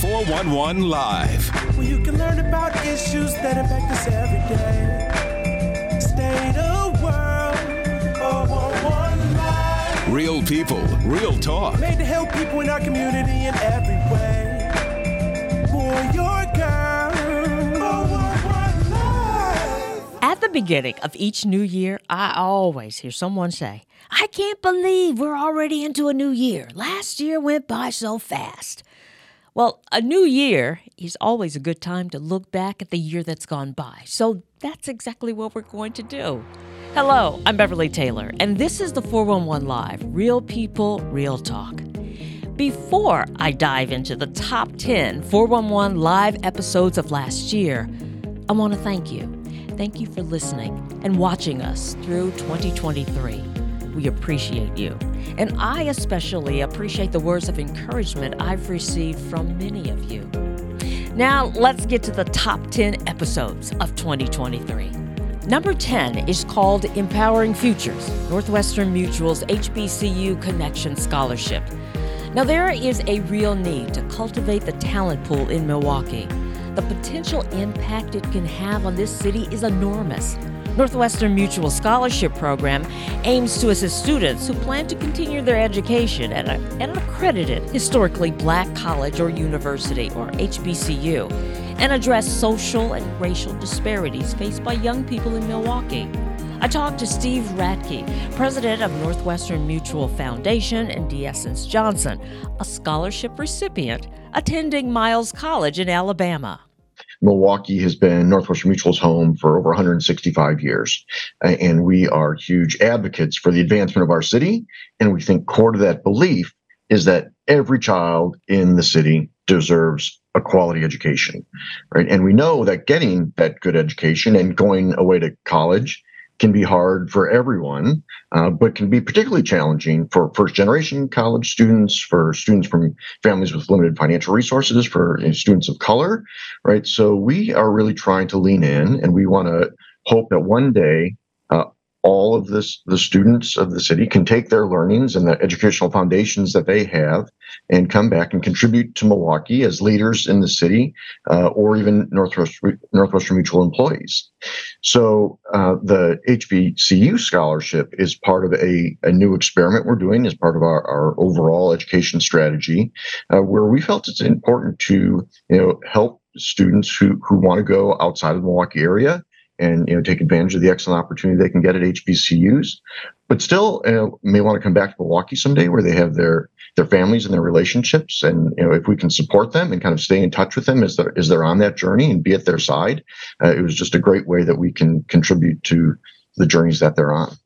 411 Live. Where you can learn about issues that impact us every day. State of world, 411 Live. Real people, real talk. Made to help people in our community in every way. For your girl, At the beginning of each new year, I always hear someone say, I can't believe we're already into a new year. Last year went by so fast. Well, a new year is always a good time to look back at the year that's gone by. So that's exactly what we're going to do. Hello, I'm Beverly Taylor, and this is the 411 Live Real People, Real Talk. Before I dive into the top 10 411 live episodes of last year, I want to thank you. Thank you for listening and watching us through 2023. We appreciate you. And I especially appreciate the words of encouragement I've received from many of you. Now, let's get to the top 10 episodes of 2023. Number 10 is called Empowering Futures Northwestern Mutual's HBCU Connection Scholarship. Now, there is a real need to cultivate the talent pool in Milwaukee. The potential impact it can have on this city is enormous. Northwestern Mutual Scholarship Program aims to assist students who plan to continue their education at, a, at an accredited historically black college or university, or HBCU, and address social and racial disparities faced by young people in Milwaukee. I talked to Steve Radke, president of Northwestern Mutual Foundation, and D'Essence Johnson, a scholarship recipient attending Miles College in Alabama. Milwaukee has been Northwestern Mutual's home for over 165 years. And we are huge advocates for the advancement of our city. And we think core to that belief is that every child in the city deserves a quality education, right? And we know that getting that good education and going away to college can be hard for everyone, uh, but can be particularly challenging for first generation college students, for students from families with limited financial resources, for students of color, right? So we are really trying to lean in and we want to hope that one day all of this the students of the city can take their learnings and the educational foundations that they have and come back and contribute to Milwaukee as leaders in the city uh, or even Northwestern, Northwestern Mutual employees. So uh, the HBCU scholarship is part of a, a new experiment we're doing as part of our, our overall education strategy, uh, where we felt it's important to you know help students who, who want to go outside of the Milwaukee area and you know take advantage of the excellent opportunity they can get at HBCUs, but still know, may want to come back to Milwaukee someday where they have their their families and their relationships, and you know if we can support them and kind of stay in touch with them as they're as they're on that journey and be at their side, uh, it was just a great way that we can contribute to the journeys that they're on.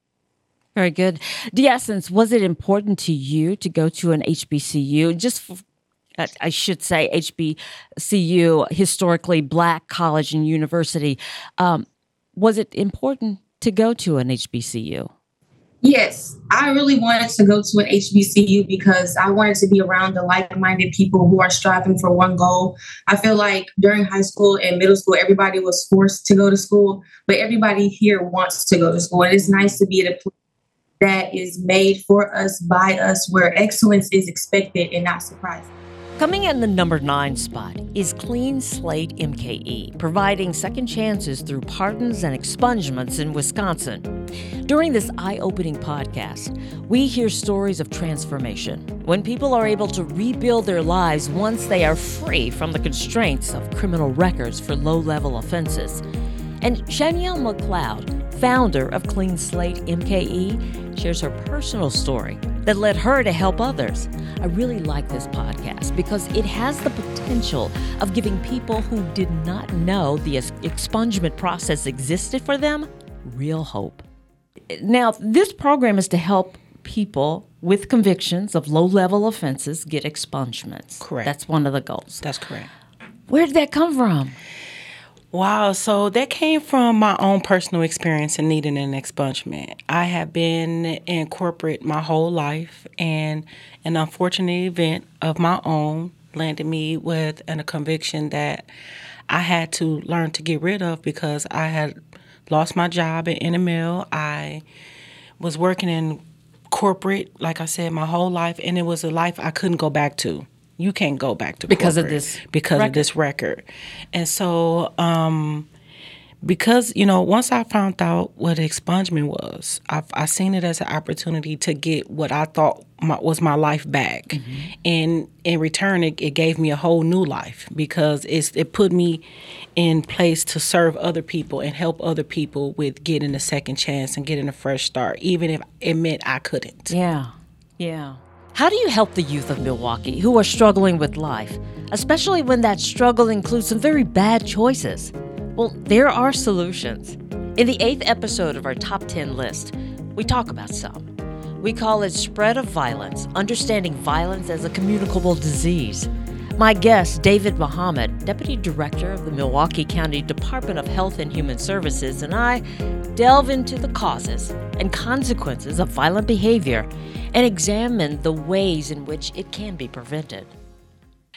Very good. D'Essence, was it important to you to go to an HBCU? Just I should say HBCU, historically black college and university. Um, was it important to go to an HBCU? Yes, I really wanted to go to an HBCU because I wanted to be around the like minded people who are striving for one goal. I feel like during high school and middle school, everybody was forced to go to school, but everybody here wants to go to school. And it's nice to be at a place that is made for us, by us, where excellence is expected and not surprised. Coming in the number nine spot is Clean Slate MKE, providing second chances through pardons and expungements in Wisconsin. During this eye opening podcast, we hear stories of transformation when people are able to rebuild their lives once they are free from the constraints of criminal records for low level offenses. And Shanielle McLeod, founder of Clean Slate MKE, shares her personal story that led her to help others. I really like this podcast because it has the potential of giving people who did not know the expungement process existed for them real hope. Now, this program is to help people with convictions of low level offenses get expungements. Correct. That's one of the goals. That's correct. Where did that come from? Wow, so that came from my own personal experience in needing an expungement. I have been in corporate my whole life, and an unfortunate event of my own landed me with an, a conviction that I had to learn to get rid of because I had lost my job at NML. I was working in corporate, like I said, my whole life, and it was a life I couldn't go back to. You can't go back to Because of this because record. of this record. And so um because you know once i found out what expungement was i've i seen it as an opportunity to get what i thought my, was my life back Mm-hmm. and in return it, it gave me a whole new life because it's it put me in place to serve other people and help other people with getting a second chance and getting a fresh start even if it meant i couldn't Yeah, yeah. How do you help the youth of Milwaukee who are struggling with life, especially when that struggle includes some very bad choices? Well, there are solutions. In the eighth episode of our top 10 list, we talk about some. We call it Spread of Violence Understanding Violence as a Communicable Disease. My guest, David Muhammad, Deputy Director of the Milwaukee County Department of Health and Human Services, and I delve into the causes and consequences of violent behavior and examine the ways in which it can be prevented.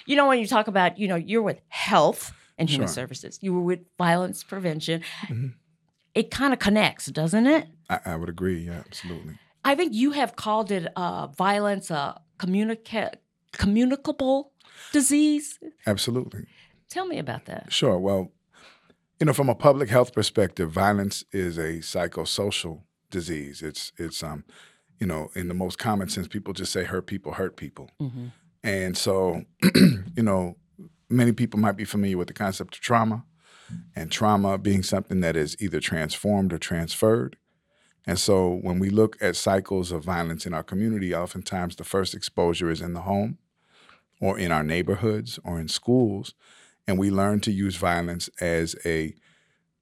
You know, when you talk about, you know, you're with health and human Sure. services, you were with violence prevention. It kind of connects, doesn't it? I, I would agree. Yeah, absolutely. I think you have called it uh, violence, a communica- communicable disease. Absolutely. Tell me about that. Sure. Well, you know, from a public health perspective, violence is a psychosocial disease. It's it's um, you know, in the most common sense, people just say hurt people hurt people, and so, you know, many people might be familiar with the concept of trauma, and trauma being something that is either transformed or transferred. And so, when we look at cycles of violence in our community, oftentimes the first exposure is in the home, or in our neighborhoods, or in schools and we learn to use violence as a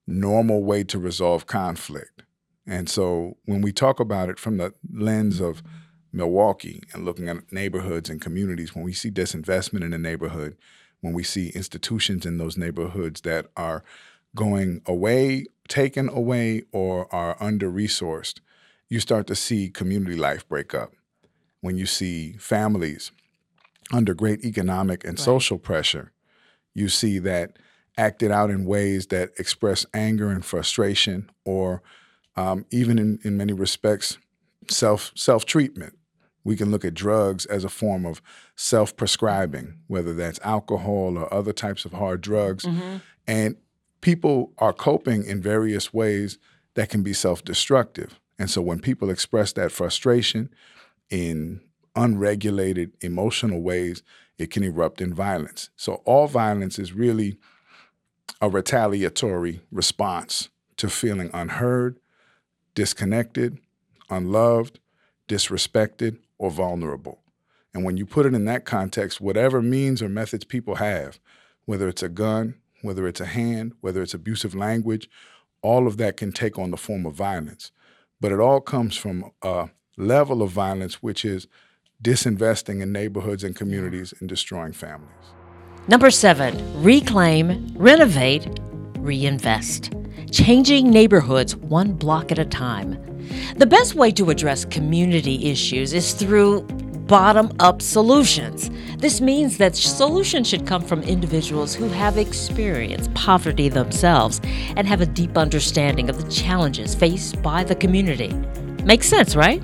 normal way to resolve conflict. And so when we talk about it from the lens of Milwaukee and looking at neighborhoods and communities, when we see disinvestment in a neighborhood, when we see institutions in those neighborhoods that are going away, taken away, or are under resourced, you start to see community life break up. When you see families under great economic and social pressure, you see that acted out in ways that express anger and frustration, or um, even in, in many respects, self self treatment. We can look at drugs as a form of self prescribing, whether that's alcohol or other types of hard drugs, and people are coping in various ways that can be self destructive. And so when people express that frustration in unregulated emotional ways, it can erupt in violence. So all violence is really a retaliatory response to feeling unheard, disconnected, unloved, disrespected, or vulnerable. And when you put it in that context, whatever means or methods people have, whether it's a gun, whether it's a hand, whether it's abusive language, all of that can take on the form of violence. But it all comes from a level of violence which is disinvesting in neighborhoods and communities and destroying families. Number seven, reclaim, renovate, reinvest. Changing neighborhoods one block at a time. The best way to address community issues is through bottom up solutions. This means that solutions should come from individuals who have experienced poverty themselves and have a deep understanding of the challenges faced by the community. Makes sense, right?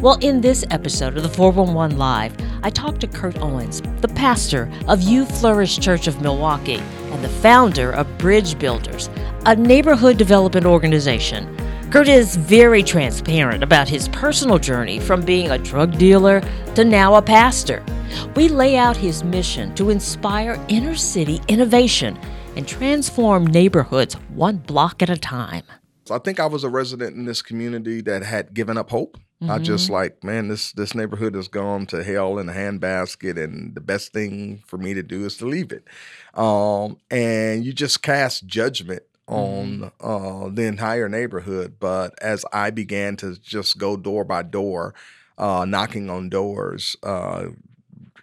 Well, in this episode of the 411 Live, I talked to Kurt Owens, the pastor of You Flourish Church of Milwaukee and the founder of Bridge Builders, a neighborhood development organization. Kurt is very transparent about his personal journey from being a drug dealer to now a pastor. We lay out his mission to inspire inner city innovation and transform neighborhoods one block at a time. So I think I was a resident in this community that had given up hope. I just like, man, this this neighborhood has gone to hell in a handbasket, and the best thing for me to do is to leave it. Um, and you just cast judgment on uh, the entire neighborhood. But as I began to just go door by door, uh, knocking on doors, uh,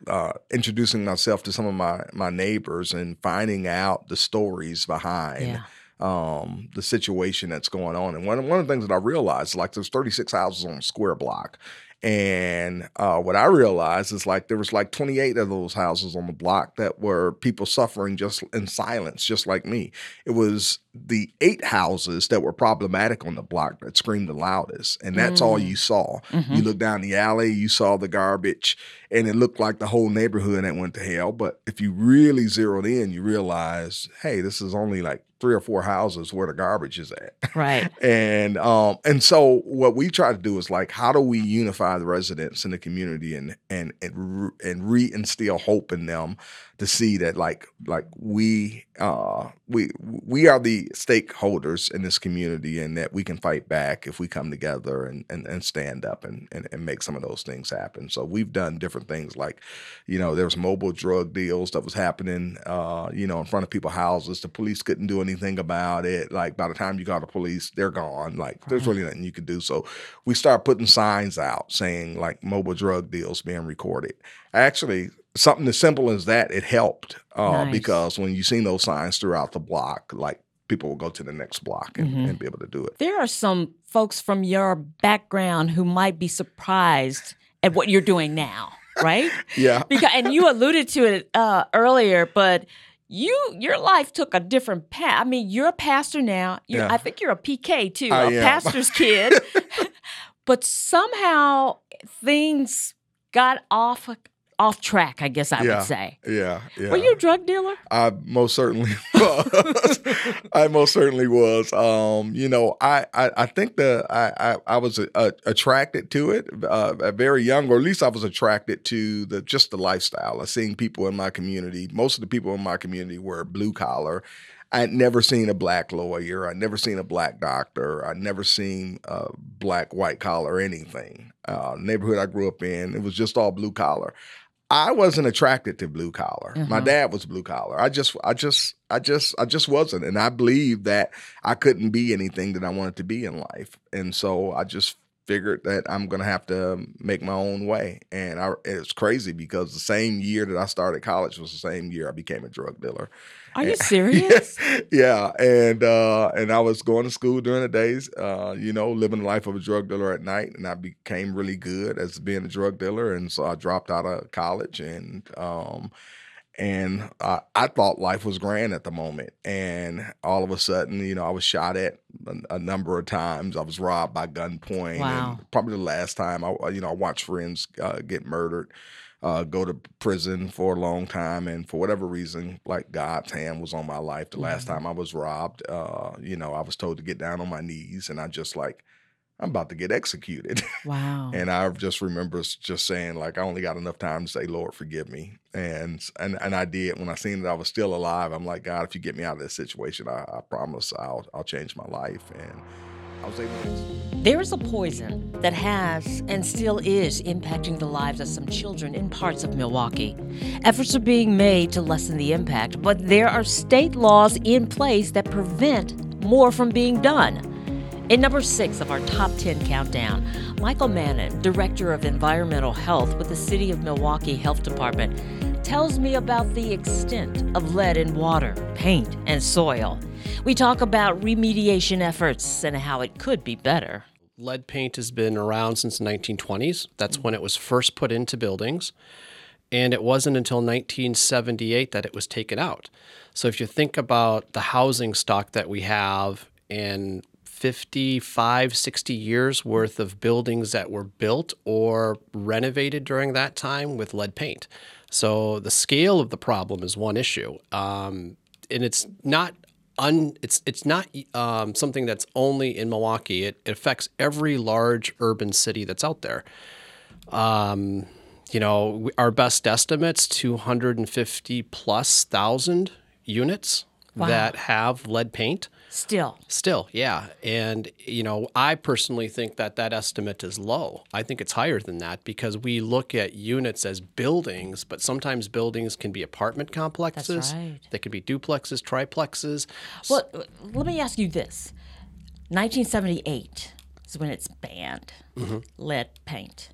uh, introducing myself to some of my my neighbors, and finding out the stories behind Yeah. um, the situation that's going on. And one, one of the things that I realized, like there's 36 houses on a square block, And uh, what I realized is like there was like 28 of those houses on the block that were people suffering just in silence, just like me. It was the eight houses that were problematic on the block that screamed the loudest, and that's all you saw. You look down the alley, you saw the garbage, and it looked like the whole neighborhood that went to hell. But if you really zeroed in, you realize, hey, this is only like three or four houses where the garbage is at. Right. and um and so what we try to do is like how do we unify the residents in the community and and and, re- and reinstill hope in them to see that like like we uh we we are the stakeholders in this community and that we can fight back if we come together and and, and stand up and, and and make some of those things happen. So we've done different things like you know there was mobile drug deals that was happening uh you know in front of people's houses. The police couldn't do anything about it. Like by the time you got the police they're gone. Like there's really nothing you can do. So we start putting signs out saying like mobile drug deals being recorded. Actually something as simple as that it helped uh, Nice. because when you seen those signs throughout the block like people will go to the next block and, Mm-hmm. and be able to do it There are some folks from your background who might be surprised at what you're doing now, right? yeah because and you alluded to it uh, earlier, but you your life took a different path. I mean, you're a pastor now. You, Yeah. I think you're a PK too, I a am. pastor's kid. but somehow things got off off track. I guess I Yeah. would say. yeah yeah Were you a drug dealer? I most certainly was. I most certainly was. Um, you know, I, I, I think that I, I, I was uh, attracted to it uh, at very young, or at least I was attracted to the just the lifestyle of seeing people in my community. Most of the people in my community were blue collar. I'd never seen a black lawyer. I'd never seen a black doctor. I'd never seen a black white collar anything. Uh, neighborhood I grew up in, it was just all blue collar. I wasn't attracted to blue collar. My uh-huh. dad was blue collar. I just, I just, I just, I just wasn't, and I believed that I couldn't be anything that I wanted to be in life, and so I just figured that I'm gonna have to make my own way. And I, it's crazy because the same year that I started college was the same year I became a drug dealer. Are you serious? yeah, and uh, and I was going to school during the days, uh, you know, living the life of a drug dealer at night, and I became really good as being a drug dealer, and so I dropped out of college, and um, and uh, I thought life was grand at the moment, and all of a sudden, you know, I was shot at a, a number of times. I was robbed by gunpoint, Wow. and probably the last time I, you know, I watched friends uh, get murdered uh, go to prison for a long time, and for whatever reason, like God's hand was on my life. The last time I was robbed, uh, you know, I was told to get down on my knees, and I just like, I'm about to get executed. Wow. and I just remember just saying like, I only got enough time to say, Lord, forgive me, and and and I did. When I seen that I was still alive, I'm like, God, if you get me out of this situation, I, I promise I'll I'll change my life, and I was able to. There is a poison that has and still is impacting the lives of some children in parts of Milwaukee. Efforts are being made to lessen the impact, but there are state laws in place that prevent more from being done. In number six of our top 10 countdown, Michael Mannon, Director of Environmental Health with the City of Milwaukee Health Department, tells me about the extent of lead in water, paint, and soil. We talk about remediation efforts and how it could be better. Lead paint has been around since the 1920s. That's when it was first put into buildings. And it wasn't until 1978 that it was taken out. So if you think about the housing stock that we have and 55, 60 years worth of buildings that were built or renovated during that time with lead paint. So the scale of the problem is one issue. Um, and it's not un it's it's not um, something that's only in Milwaukee. It, it affects every large urban city that's out there. Um, you know, our best estimates 250 plus thousand units that have lead paint. Still, Still, yeah. And, you know, I personally think that that estimate is low. I think it's higher than that because we look at units as buildings, but sometimes buildings can be apartment complexes. That's right. They can be duplexes, triplexes. well, let me ask you this 1978 is when it's banned mm-hmm. lead paint.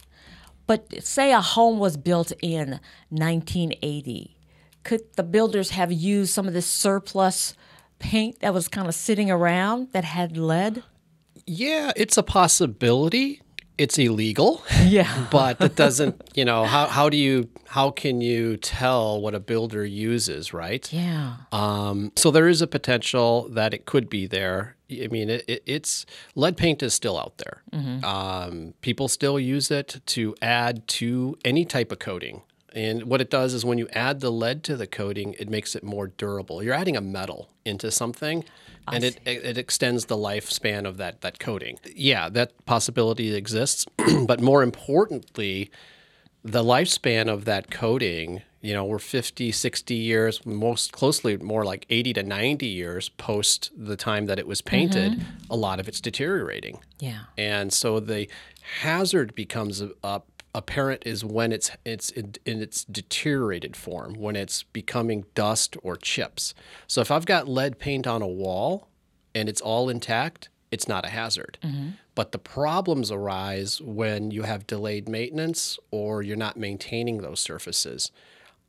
But say a home was built in 1980. Could the builders have used some of this surplus paint that was kind of sitting around that had lead? Yeah, it's a possibility. it's illegal. Yeah. but that doesn't, you know, how, how do you, how can you tell what a builder uses, right? Yeah. Um, so there is a potential that it could be there. I mean, it, it, it's lead paint is still out there. Um, people still use it to add to any type of coating. And what it does is when you add the lead to the coating, it makes it more durable. You're adding a metal into something, and it, it it extends the lifespan of that that coating. Yeah, that possibility exists, but more importantly, the lifespan of that coating, you know, we're 50, 60 years, most closely more like 80 to 90 years post the time that it was painted, a lot of it's deteriorating. Yeah. And so the hazard becomes uh, apparent is when it's it's in, in its deteriorated form, when it's becoming dust or chips. So if I've got lead paint on a wall and it's all intact, it's not a hazard. But the problems arise when you have delayed maintenance or you're not maintaining those surfaces.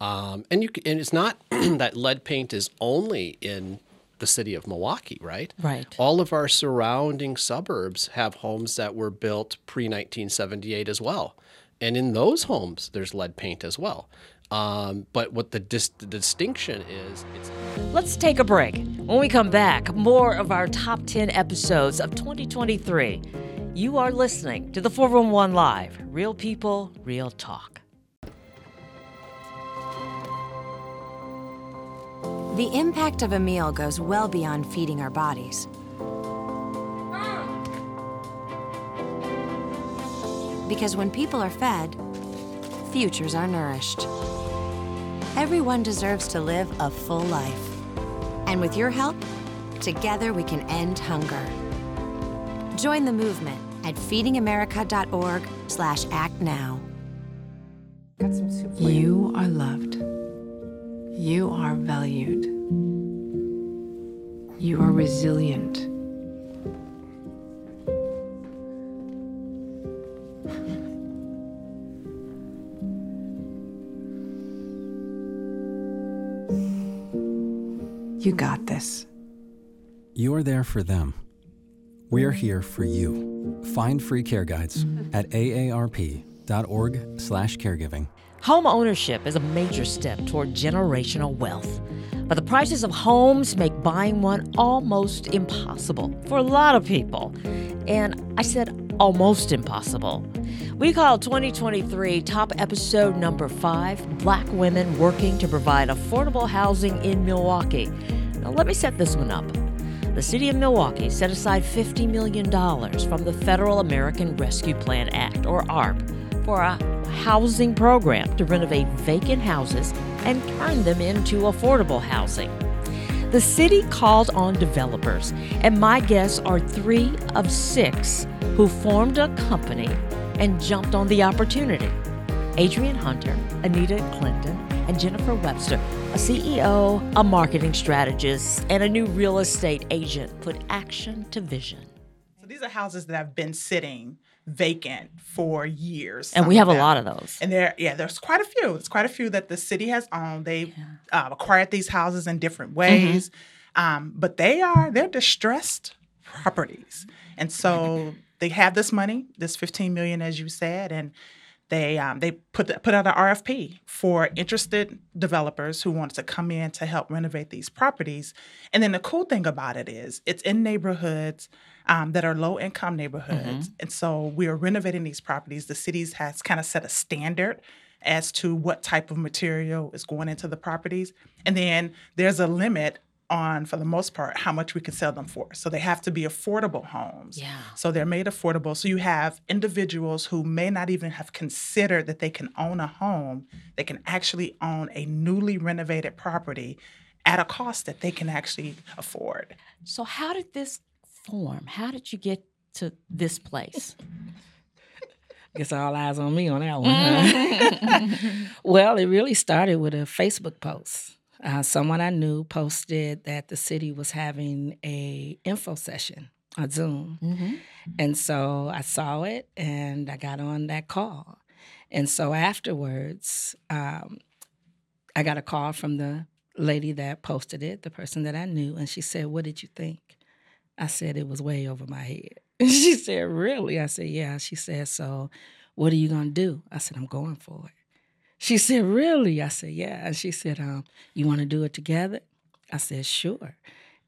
Um, and you and it's not that lead paint is only in the city of Milwaukee, right? Right. All of our surrounding suburbs have homes that were built pre 1978 as well. And in those homes, there's lead paint as well. Um, but what the, dis- the distinction is, it's Let's take a break. When we come back, more of our top 10 episodes of 2023. You are listening to the 411 Live Real People, Real Talk. The impact of a meal goes well beyond feeding our bodies. Because when people are fed, futures are nourished. Everyone deserves to live a full life. And with your help, together we can end hunger. Join the movement at feedingamerica.org slash act now. You are loved. You are valued. You are resilient. You got this. You're there for them. We're here for you. Find free care guides at aarp.org/caregiving. Home ownership is a major step toward generational wealth. But the prices of homes make buying one almost impossible for a lot of people. And I said almost impossible. We call 2023 top episode number five Black Women Working to Provide Affordable Housing in Milwaukee. Now, let me set this one up. The city of Milwaukee set aside $50 million from the Federal American Rescue Plan Act, or ARP, for a housing program to renovate vacant houses and turn them into affordable housing. The city called on developers, and my guests are three of six who formed a company and jumped on the opportunity. Adrian Hunter, Anita Clinton, and Jennifer Webster, a CEO, a marketing strategist, and a new real estate agent, put action to vision. So these are houses that have been sitting vacant for years. And we have a lot of those. And there, yeah, there's quite a few. There's quite a few that the city has owned. They uh, acquired these houses in different ways, um, but they are they're distressed properties, and so they have this money, this 15 million, as you said, and they um, they put the, put out an RFP for interested developers who wanted to come in to help renovate these properties. And then the cool thing about it is it's in neighborhoods um, that are low income neighborhoods, and so we are renovating these properties. The cities has kind of set a standard as to what type of material is going into the properties, and then there's a limit on, for the most part, how much we can sell them for. So they have to be affordable homes. Yeah. So they're made affordable. So you have individuals who may not even have considered that they can own a home, they can actually own a newly renovated property at a cost that they can actually afford. So, how did this form? How did you get to this place? Guess all eyes on me on that one. huh? well, it really started with a Facebook post. Uh, someone I knew posted that the city was having a info session on Zoom, Mm-hmm. and so I saw it and I got on that call. And so afterwards, um, I got a call from the lady that posted it, the person that I knew, and she said, "What did you think?" I said it was way over my head. She said, Really? I said, Yeah. She said, So what are you going to do? I said, I'm going for it. She said, Really? I said, Yeah. And she said, um, You want to do it together? I said, Sure.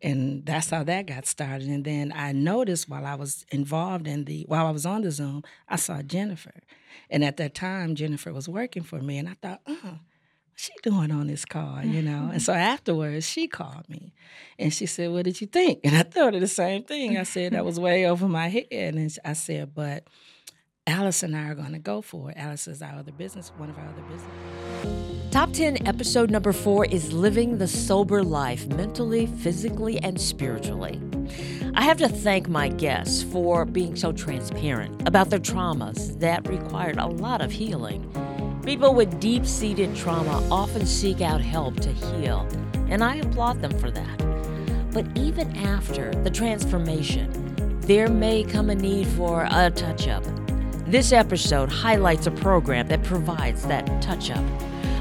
And that's how that got started. And then I noticed while I was involved in the, while I was on the Zoom, I saw Jennifer. And at that time, Jennifer was working for me. And I thought, oh, what's she doing on this call, you know? and mm-hmm. so afterwards, she called me and she said, What did you think? And I told her the same thing. I said, That was way over my head. And I said, But Alice and I are going to go for it. Alice is our other business, one of our other business. Top 10 episode number four is Living the Sober Life, mentally, physically, and spiritually. I have to thank my guests for being so transparent about their traumas that required a lot of healing. People with deep seated trauma often seek out help to heal, and I applaud them for that. But even after the transformation, there may come a need for a touch up. This episode highlights a program that provides that touch up.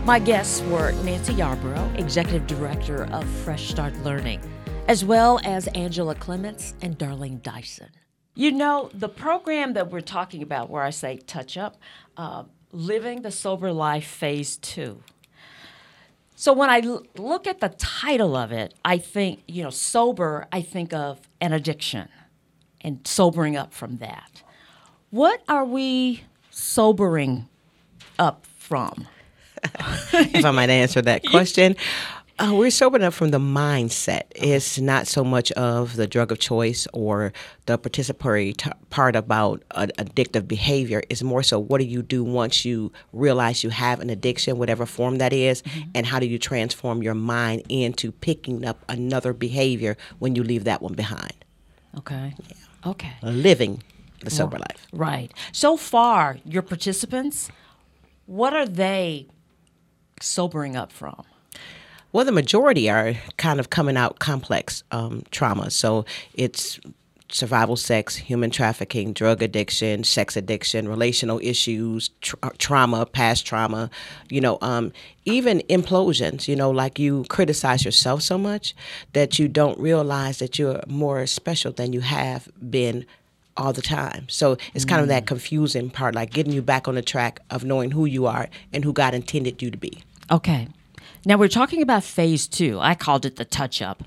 My guests were Nancy Yarborough, Executive Director of Fresh Start Learning, as well as Angela Clements and Darlene Dyson. You know, the program that we're talking about, where I say touch up, uh, Living the Sober Life Phase 2. So when I l- look at the title of it, I think, you know, sober, I think of an addiction and sobering up from that. What are we sobering up from? if I might answer that question. Uh, we're sobering up from the mindset. It's not so much of the drug of choice or the participatory t- part about uh, addictive behavior. It's more so what do you do once you realize you have an addiction, whatever form that is, Mm-hmm. and how do you transform your mind into picking up another behavior when you leave that one behind? Okay. Okay. Living the sober Right. life. Right. So far, your participants, what are they sobering up from? Well, the majority are kind of coming out complex um, trauma. So it's survival sex, human trafficking, drug addiction, sex addiction, relational issues, tra- trauma, past trauma, you know, um, even implosions, you know, like you criticize yourself so much that you don't realize that you're more special than you have been all the time. So it's kind of that confusing part, like getting you back on the track of knowing who you are and who God intended you to be. Okay. Now we're talking about phase two. I called it the touch up.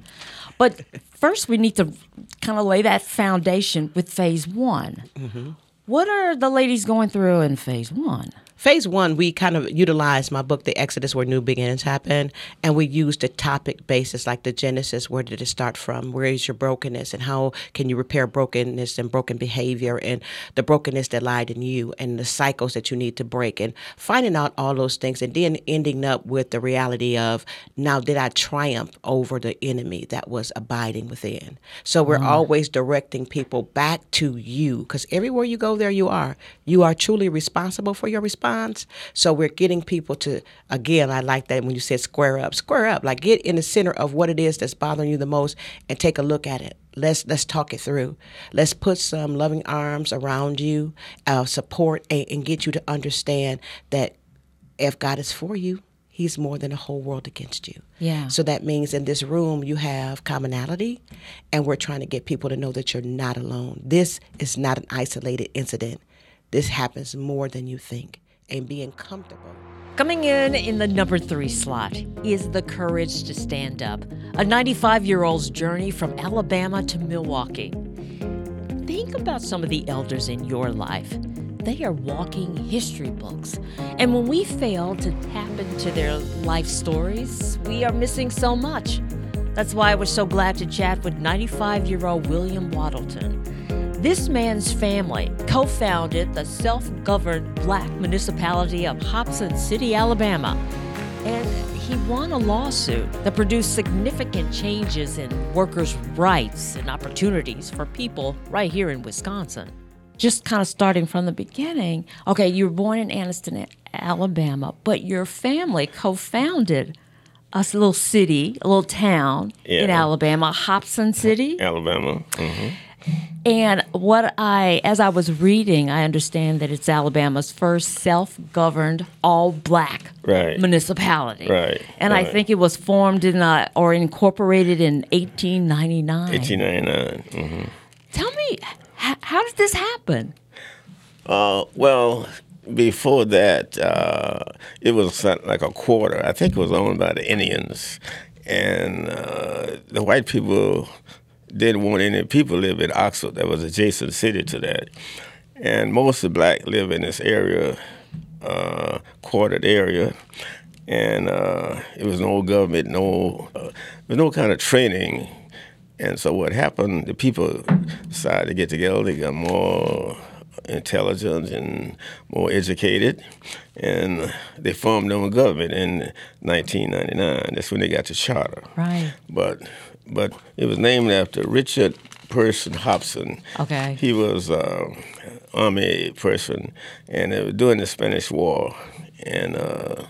But first, we need to kind of lay that foundation with phase one. Mm-hmm. What are the ladies going through in phase one? Phase one, we kind of utilized my book, The Exodus, where new beginnings happen, and we used a topic basis, like the Genesis. Where did it start from? Where is your brokenness, and how can you repair brokenness and broken behavior, and the brokenness that lied in you, and the cycles that you need to break, and finding out all those things, and then ending up with the reality of now, did I triumph over the enemy that was abiding within? So we're Mm. always directing people back to you, because everywhere you go, there you are. You are truly responsible for your response. So we're getting people to, again, I like that when you said square up, square up, like get in the center of what it is that's bothering you the most and take a look at it. Let's let's talk it through. Let's put some loving arms around you, uh, support, and, and get you to understand that if God is for you, He's more than a whole world against you. Yeah. So that means in this room you have commonality, and we're trying to get people to know that you're not alone. This is not an isolated incident. This happens more than you think. And being comfortable. Coming in in the number three slot is the courage to stand up, a 95 year old's journey from Alabama to Milwaukee. Think about some of the elders in your life. They are walking history books. And when we fail to tap into their life stories, we are missing so much. That's why we're so glad to chat with 95 year old William Waddleton. This man's family co founded the self governed black municipality of Hobson City, Alabama. And he won a lawsuit that produced significant changes in workers' rights and opportunities for people right here in Wisconsin. Just kind of starting from the beginning. Okay, you were born in Anniston, Alabama, but your family co founded a little city, a little town in Alabama, Hobson City. Alabama. hmm And what I, as I was reading, I understand that it's Alabama's first self-governed all-black Right. municipality. Right, And I think it was formed in uh, or incorporated in 1899. 1899. hmm Tell me, h- how did this happen? Uh, well, before that, uh, it was like a quarter. I think it was owned by the Indians, and uh, the white people didn't want any people live in Oxford. That was adjacent city to that, and most of the black live in this area, uh, quartered area, and uh, it was no government, no, uh, was no kind of training. And so what happened? The people decided to get together. They got more intelligent and more educated, and they formed their own government in 1999. That's when they got the charter. Right. But but it was named after Richard Pearson Hobson. Okay. He was uh, army person, and it was during the Spanish War, and. Uh,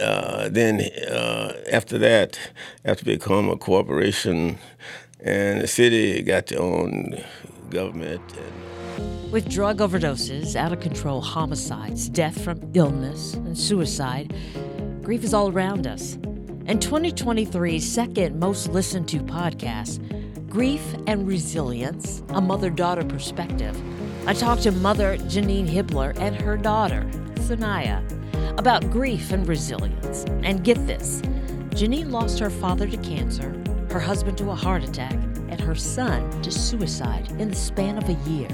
uh, then uh, after that, after become a corporation, and the city got their own government. With drug overdoses, out of control homicides, death from illness, and suicide, grief is all around us. And 2023's second most listened to podcast, Grief and Resilience, a mother daughter perspective, I talked to mother Janine Hibbler and her daughter, Sanaya, about grief and resilience. And get this Janine lost her father to cancer, her husband to a heart attack, and her son to suicide in the span of a year.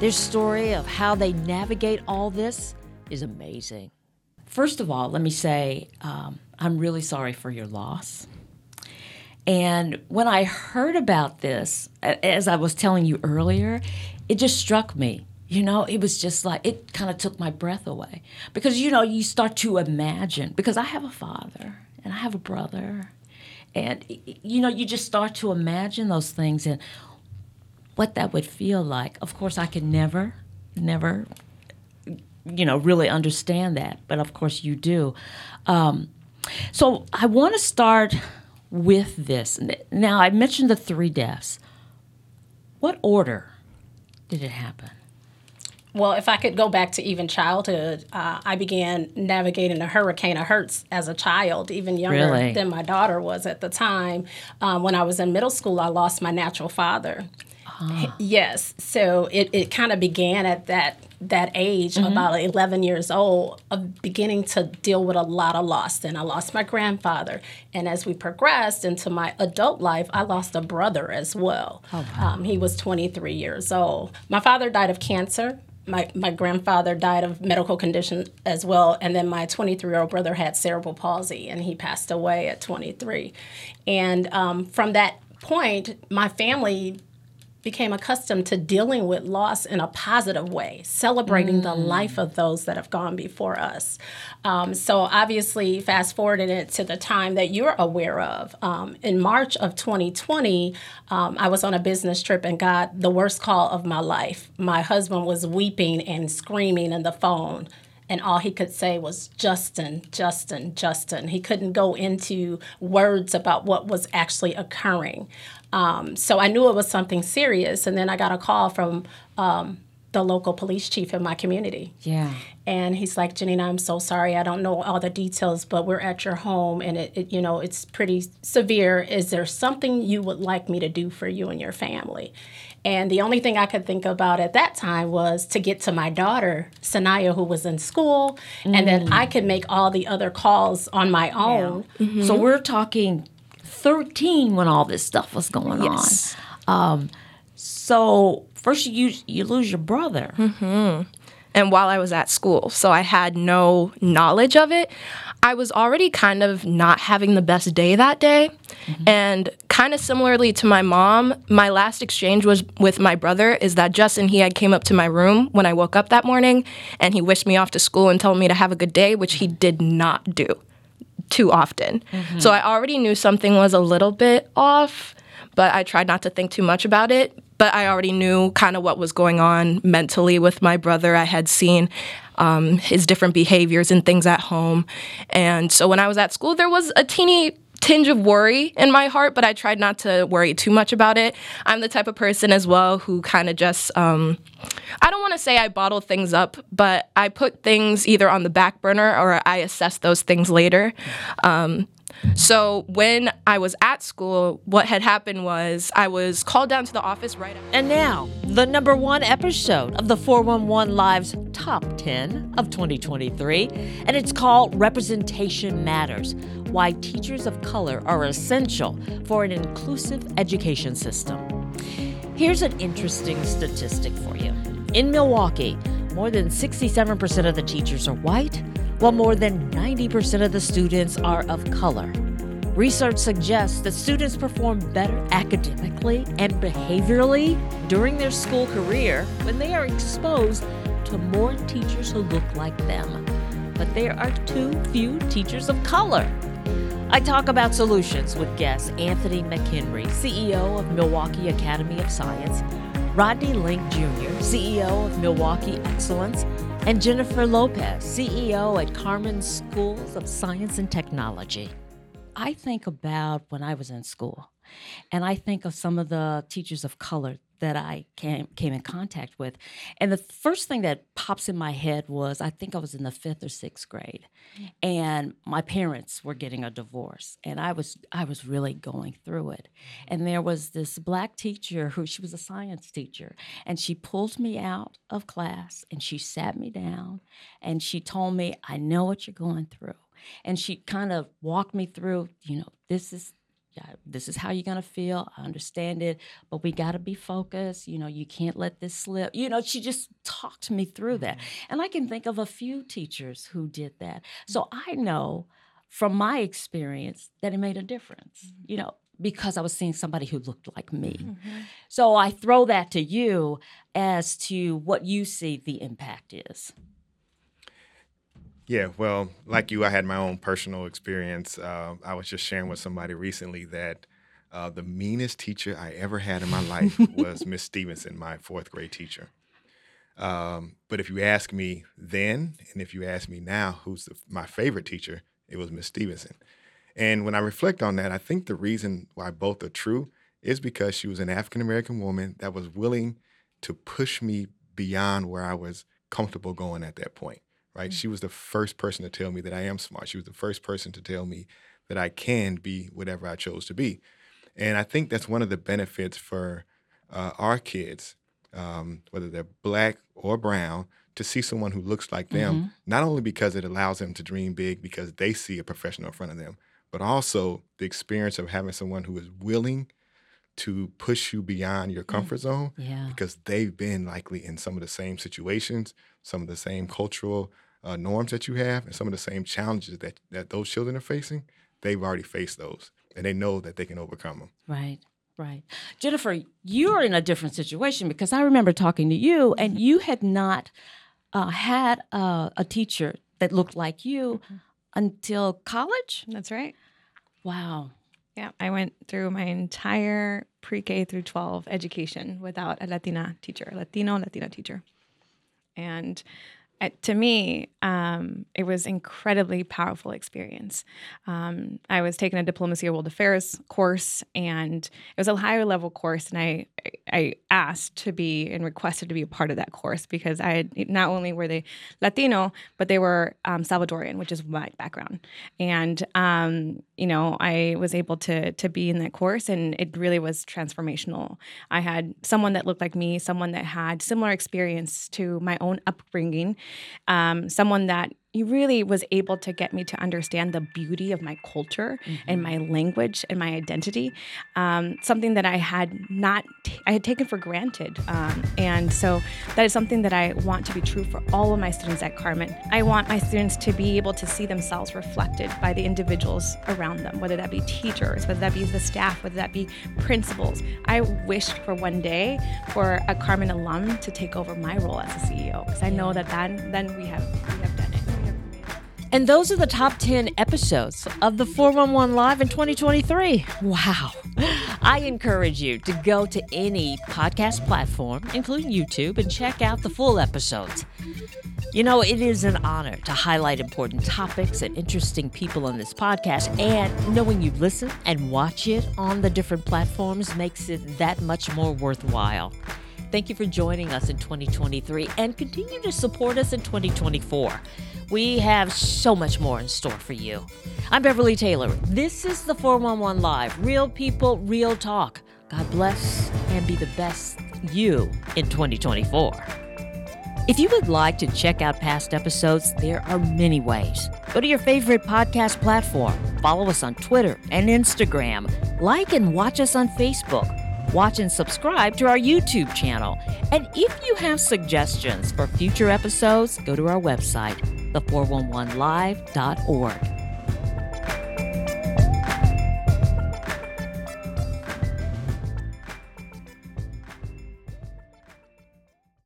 Their story of how they navigate all this is amazing. First of all, let me say um, I'm really sorry for your loss. And when I heard about this, as I was telling you earlier, it just struck me. You know, it was just like, it kind of took my breath away. Because, you know, you start to imagine, because I have a father and I have a brother. And, you know, you just start to imagine those things and what that would feel like. Of course, I could never, never, you know, really understand that. But of course, you do. Um, so I want to start with this. Now, I mentioned the three deaths. What order did it happen? Well, if I could go back to even childhood, uh, I began navigating a hurricane of hurts as a child, even younger Really? than my daughter was at the time. Um, when I was in middle school, I lost my natural father. Yes, so it, it kind of began at that that age, Mhm. about 11 years old, of beginning to deal with a lot of loss. And I lost my grandfather. And as we progressed into my adult life, I lost a brother as well. Oh, um, he was 23 years old. My father died of cancer. My, my grandfather died of medical condition as well. And then my 23 year old brother had cerebral palsy and he passed away at 23. And um, from that point, my family became accustomed to dealing with loss in a positive way, celebrating the life of those that have gone before us. Um, so, obviously, fast forwarding it to the time that you're aware of, um, in March of 2020, um, I was on a business trip and got the worst call of my life. My husband was weeping and screaming in the phone. And all he could say was, Justin, Justin, Justin. He couldn't go into words about what was actually occurring. Um, so I knew it was something serious. And then I got a call from um, the local police chief in my community. Yeah. And he's like, Janina, I'm so sorry. I don't know all the details, but we're at your home and it, it, you know, it's pretty severe. Is there something you would like me to do for you and your family? And the only thing I could think about at that time was to get to my daughter, Sanaya, who was in school, and then Mm. I could make all the other calls on my own. So we're talking 13 when all this stuff was going Yes. on. Um, so first you you lose your brother. hmm And while I was at school, so I had no knowledge of it. I was already kind of not having the best day that day. And kind of similarly to my mom, my last exchange was with my brother is that Justin he had came up to my room when I woke up that morning and he wished me off to school and told me to have a good day, which he did not do too often. Mhm. So I already knew something was a little bit off, but I tried not to think too much about it. But I already knew kind of what was going on mentally with my brother. I had seen um, his different behaviors and things at home. And so when I was at school, there was a teeny tinge of worry in my heart, but I tried not to worry too much about it. I'm the type of person as well who kind of just, um, I don't want to say I bottle things up, but I put things either on the back burner or I assess those things later. Um, So when I was at school, what had happened was I was called down to the office right after. And now, the number one episode of the 411 Live's Top 10 of 2023, and it's called Representation Matters Why Teachers of Color Are Essential for an Inclusive Education System. Here's an interesting statistic for you. In Milwaukee, more than 67% of the teachers are white, while more than 90% of the students are of color. Research suggests that students perform better academically and behaviorally during their school career when they are exposed to more teachers who look like them. But there are too few teachers of color. I talk about solutions with guests Anthony McHenry, CEO of Milwaukee Academy of Science, Rodney Lynk Jr., CEO of Milwaukee Excellence, and Jennifer Lopez, CEO at Carmen Schools of Science and Technology. I think about when I was in school, and I think of some of the teachers of color that I came, came in contact with. And the first thing that pops in my head was I think I was in the fifth or sixth grade, and my parents were getting a divorce, and I was I was really going through it. And there was this black teacher who she was a science teacher, and she pulled me out of class and she sat me down, and she told me, "I know what you're going through." And she kind of walked me through, you know, this is yeah, this is how you're going to feel. I understand it, but we got to be focused. You know, you can't let this slip. You know, she just talked me through that. Mm-hmm. And I can think of a few teachers who did that. So mm-hmm. I know from my experience that it made a difference, mm-hmm. you know, because I was seeing somebody who looked like me. So I throw that to you as to what you see the impact is. Yeah, well, like you, I had my own personal experience. Uh, I was just sharing with somebody recently that uh, the meanest teacher I ever had in my life was Miss Stevenson, my fourth grade teacher. Um, but if you ask me then, and if you ask me now, who's the, my favorite teacher, it was Miss Stevenson. And when I reflect on that, I think the reason why both are true is because she was an African American woman that was willing to push me beyond where I was comfortable going at that point right? She was the first person to tell me that I am smart. She was the first person to tell me that I can be whatever I chose to be. And I think that's one of the benefits for uh, our kids, um, whether they're black or brown, to see someone who looks like them, Mhm. not only because it allows them to dream big because they see a professional in front of them, but also the experience of having someone who is willing to push you beyond your comfort zone Yeah. because they've been likely in some of the same situations, some of the same cultural uh, norms that you have, and some of the same challenges that, that those children are facing. They've already faced those, and they know that they can overcome them. Right, right. Jennifer, you're in a different situation because I remember talking to you, and you had not uh, had a, a teacher that looked like you until college. That's right. Wow. Yeah, I went through my entire pre-K through 12 education without a Latina teacher, Latino Latina teacher. And uh, to me, um, it was incredibly powerful experience. Um, I was taking a diplomacy of world affairs course, and it was a higher level course. And I I asked to be and requested to be a part of that course because I had, not only were they Latino, but they were um, Salvadorian, which is my background. And um, you know, I was able to to be in that course, and it really was transformational. I had someone that looked like me, someone that had similar experience to my own upbringing, um, someone that he really was able to get me to understand the beauty of my culture and my language and my identity. Um, something that I had not, t- I had taken for granted. Um, and so that is something that I want to be true for all of my students at Carmen. I want my students to be able to see themselves reflected by the individuals around them, whether that be teachers, whether that be the staff, whether that be principals. I wished for one day for a Carmen alum to take over my role as a CEO because I know that then, then we have, we have. And those are the top 10 episodes of the 411 Live in 2023. Wow. I encourage you to go to any podcast platform, including YouTube, and check out the full episodes. You know, it is an honor to highlight important topics and interesting people on this podcast, and knowing you listen and watch it on the different platforms makes it that much more worthwhile. Thank you for joining us in 2023 and continue to support us in 2024. We have so much more in store for you. I'm Beverly Taylor. This is the 411 Live. Real people, real talk. God bless and be the best you in 2024. If you would like to check out past episodes, there are many ways. Go to your favorite podcast platform, follow us on Twitter and Instagram, like and watch us on Facebook, watch and subscribe to our YouTube channel. And if you have suggestions for future episodes, go to our website, the411live.org.